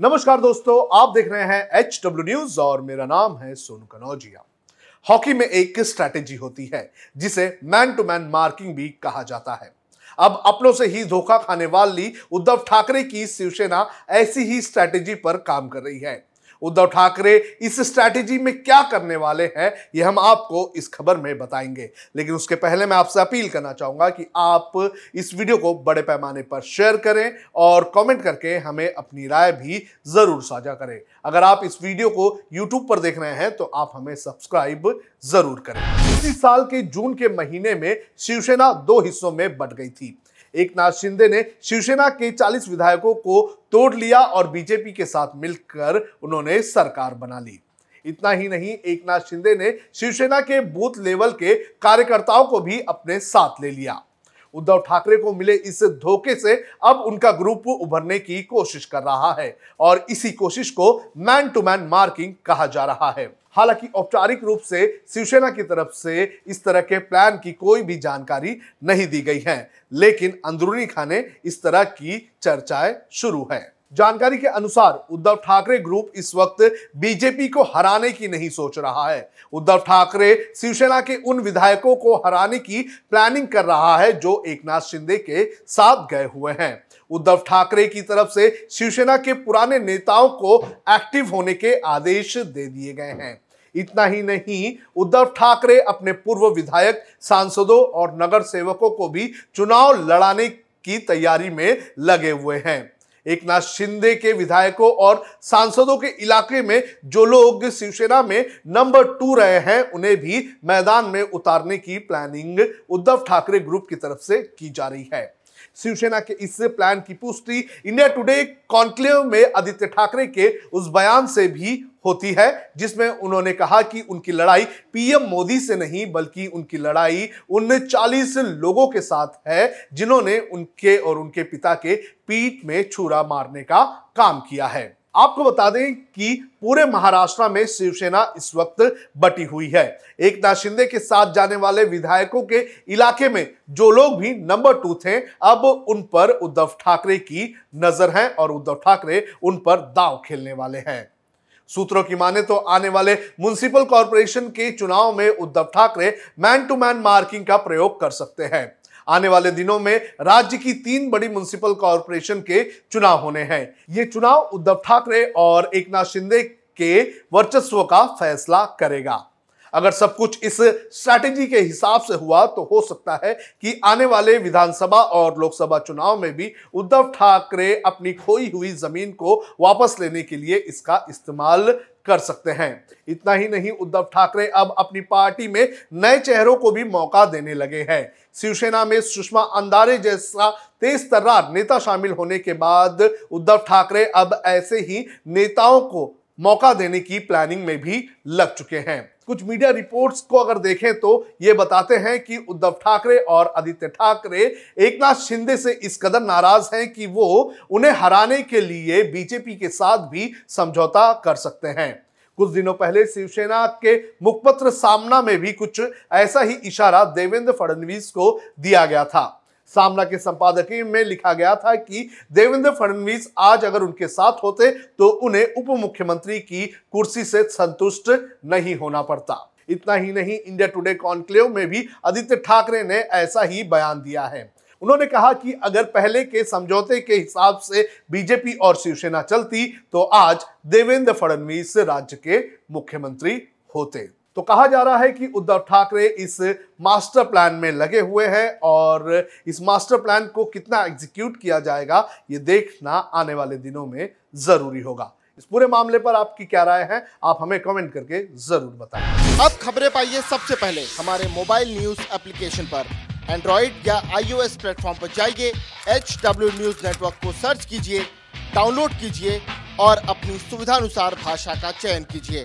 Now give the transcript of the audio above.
नमस्कार दोस्तों, आप देख रहे हैं एच डब्ल्यू न्यूज़ और मेरा नाम है सोनू कनौजिया। हॉकी में एक स्ट्रैटेजी होती है, जिसे मैन टू मैन मार्किंग भी कहा जाता है। अब अपनों से ही धोखा खाने वाली उद्धव ठाकरे की शिवसेना ऐसी ही स्ट्रैटेजी पर काम कर रही है। उद्धव ठाकरे, इस स्ट्रैटेजी में क्या करने वाले हैं, ये हम आपको इस खबर में बताएँगे। लेकिन उसके पहले मैं आपसे अपील करना चाहूँगा कि आप इस वीडियो को बड़े पैमाने पर शेयर करें और कमेंट करके हमें अपनी राय भी ज़रूर साझा करें। अगर आप इस वीडियो को यूट्यूब पर देख रहे हैं तो आप हमें सब्सक्राइब ज़रूर करें। इसी साल के जून के महीने में शिवसेना दो हिस्सों में बट गई थी। एक नाथ शिंदे ने शिवसेना के 40 विधायकों को तोड़ लिया और बीजेपी के साथ मिलकर उन्होंने सरकार बना ली। इतना ही नहीं एक नाथ शिंदे ने शिवसेना के बूथ लेवल के कार्यकर्ताओं को भी अपने साथ ले लिया। उद्धव ठाकरे को मिले इस धोखे से अब उनका ग्रुप उभरने की कोशिश कर रहा है और इसी कोशिश को मैन टू मैन मार्किंग कहा जा रहा है। हालाँकि औपचारिक रूप से शिवसेना की तरफ़ से इस तरह के प्लान की कोई भी जानकारी नहीं दी गई है, लेकिन अंदरूनी खाने इस तरह की चर्चाएँ शुरू है। जानकारी के अनुसार उद्धव ठाकरे ग्रुप इस वक्त बीजेपी को हराने की नहीं सोच रहा है। उद्धव ठाकरे शिवसेना के उन विधायकों को हराने की प्लानिंग कर रहा है जो एकनाथ शिंदे के साथ गए हुए हैं। उद्धव ठाकरे की तरफ़ से शिवसेना के पुराने नेताओं को एक्टिव होने के आदेश दे दिए गए हैं। इतना ही नहीं, उद्धव ठाकरे अपने पूर्व विधायक, सांसदों और नगर सेवकों को भी चुनाव लड़ाने की तैयारी में लगे हुए हैं। एक नाथ शिंदे के विधायकों और सांसदों के इलाके में जो लोग शिवसेना में नंबर टू रहे हैं, उन्हें भी मैदान में उतारने की प्लानिंग उद्धव ठाकरे ग्रुप की तरफ़ से की जा रही है। शिवसेना के इस प्लान की पुष्टि इंडिया टुडे कॉन्क्लेव में आदित्य ठाकरे के उस बयान से भी होती है, जिसमें उन्होंने कहा कि उनकी लड़ाई पीएम मोदी से नहीं, बल्कि उनकी लड़ाई उन 40 लोगों के साथ है, जिन्होंने उनके और उनके पिता के पीठ में छुरा मारने का काम किया है। आपको बता दें कि पूरे महाराष्ट्र में शिवसेना इस वक्त बटी हुई है। एक नाथ शिंदे के साथ जाने वाले विधायकों के इलाके में जो लोग भी नंबर टू थे, अब उन पर उद्धव ठाकरे की नज़र है और उद्धव ठाकरे उन पर दाव खेलने वाले हैं। सूत्रों की माने तो आने वाले म्यूनिसिपल कॉरपोरेशन के चुनाव में Uddhav Thackeray man to man marking का प्रयोग कर सकते हैं। आने वाले दिनों में राज्य की तीन बड़ी म्यूनिसिपल कॉरपोरेशन के चुनाव होने हैं। ये चुनाव उद्धव ठाकरे और एकनाथ शिंदे के वर्चस्व का फैसला करेगा। अगर सब कुछ इस स्ट्रैटेजी के हिसाब से हुआ तो हो सकता है कि आने वाले विधानसभा और लोकसभा चुनाव में भी उद्धव ठाकरे अपनी खोई हुई ज़मीन को वापस लेने के लिए इसका इस्तेमाल कर सकते हैं। इतना ही नहीं, उद्धव ठाकरे अब अपनी पार्टी में नए चेहरों को भी मौका देने लगे हैं। शिवसेना में सुषमा अंधारे जैसा तेज तर्रार नेता शामिल होने के बाद उद्धव ठाकरे अब ऐसे ही नेताओं को मौका देने की प्लानिंग में भी लग चुके हैं। कुछ मीडिया रिपोर्ट्स को अगर देखें तो ये बताते हैं कि उद्धव ठाकरे और आदित्य ठाकरे एकनाथ शिंदे से इस कदर नाराज़ हैं कि वो उन्हें हराने के लिए बीजेपी के साथ भी समझौता कर सकते हैं। कुछ दिनों पहले शिवसेना के मुखपत्र सामना में भी कुछ ऐसा ही इशारा देवेंद्र फडणवीस को दिया गया था। सामना के संपादकीय में लिखा गया था कि देवेंद्र फडणवीस आज अगर उनके साथ होते तो उन्हें उप मुख्यमंत्री की कुर्सी से संतुष्ट नहीं होना पड़ता। इतना ही नहीं, इंडिया टुडे कॉन्क्लेव में भी आदित्य ठाकरे ने ऐसा ही बयान दिया है। उन्होंने कहा कि अगर पहले के समझौते के हिसाब से बीजेपी और शिवसेना चलती तो आज देवेंद्र फडणवीस राज्य के मुख्यमंत्री होते। तो कहा जा रहा है कि उद्धव ठाकरे इस मास्टर प्लान में लगे हुए हैं और इस मास्टर प्लान को कितना एग्जीक्यूट किया जाएगा, ये देखना आने वाले दिनों में ज़रूरी होगा। इस पूरे मामले पर आपकी क्या राय है, आप हमें कमेंट करके ज़रूर बताएँ। अब खबरें पाइए सबसे पहले। हमारे मोबाइल न्यूज़ एप्लीकेशन पर। एंड्रॉइड या आईओएस प्लेटफॉर्म पर जाइए एच डब्ल्यू न्यूज़ नेटवर्क को सर्च कीजिए डाउनलोड कीजिए और अपनी सुविधानुसार भाषा का चयन कीजिए।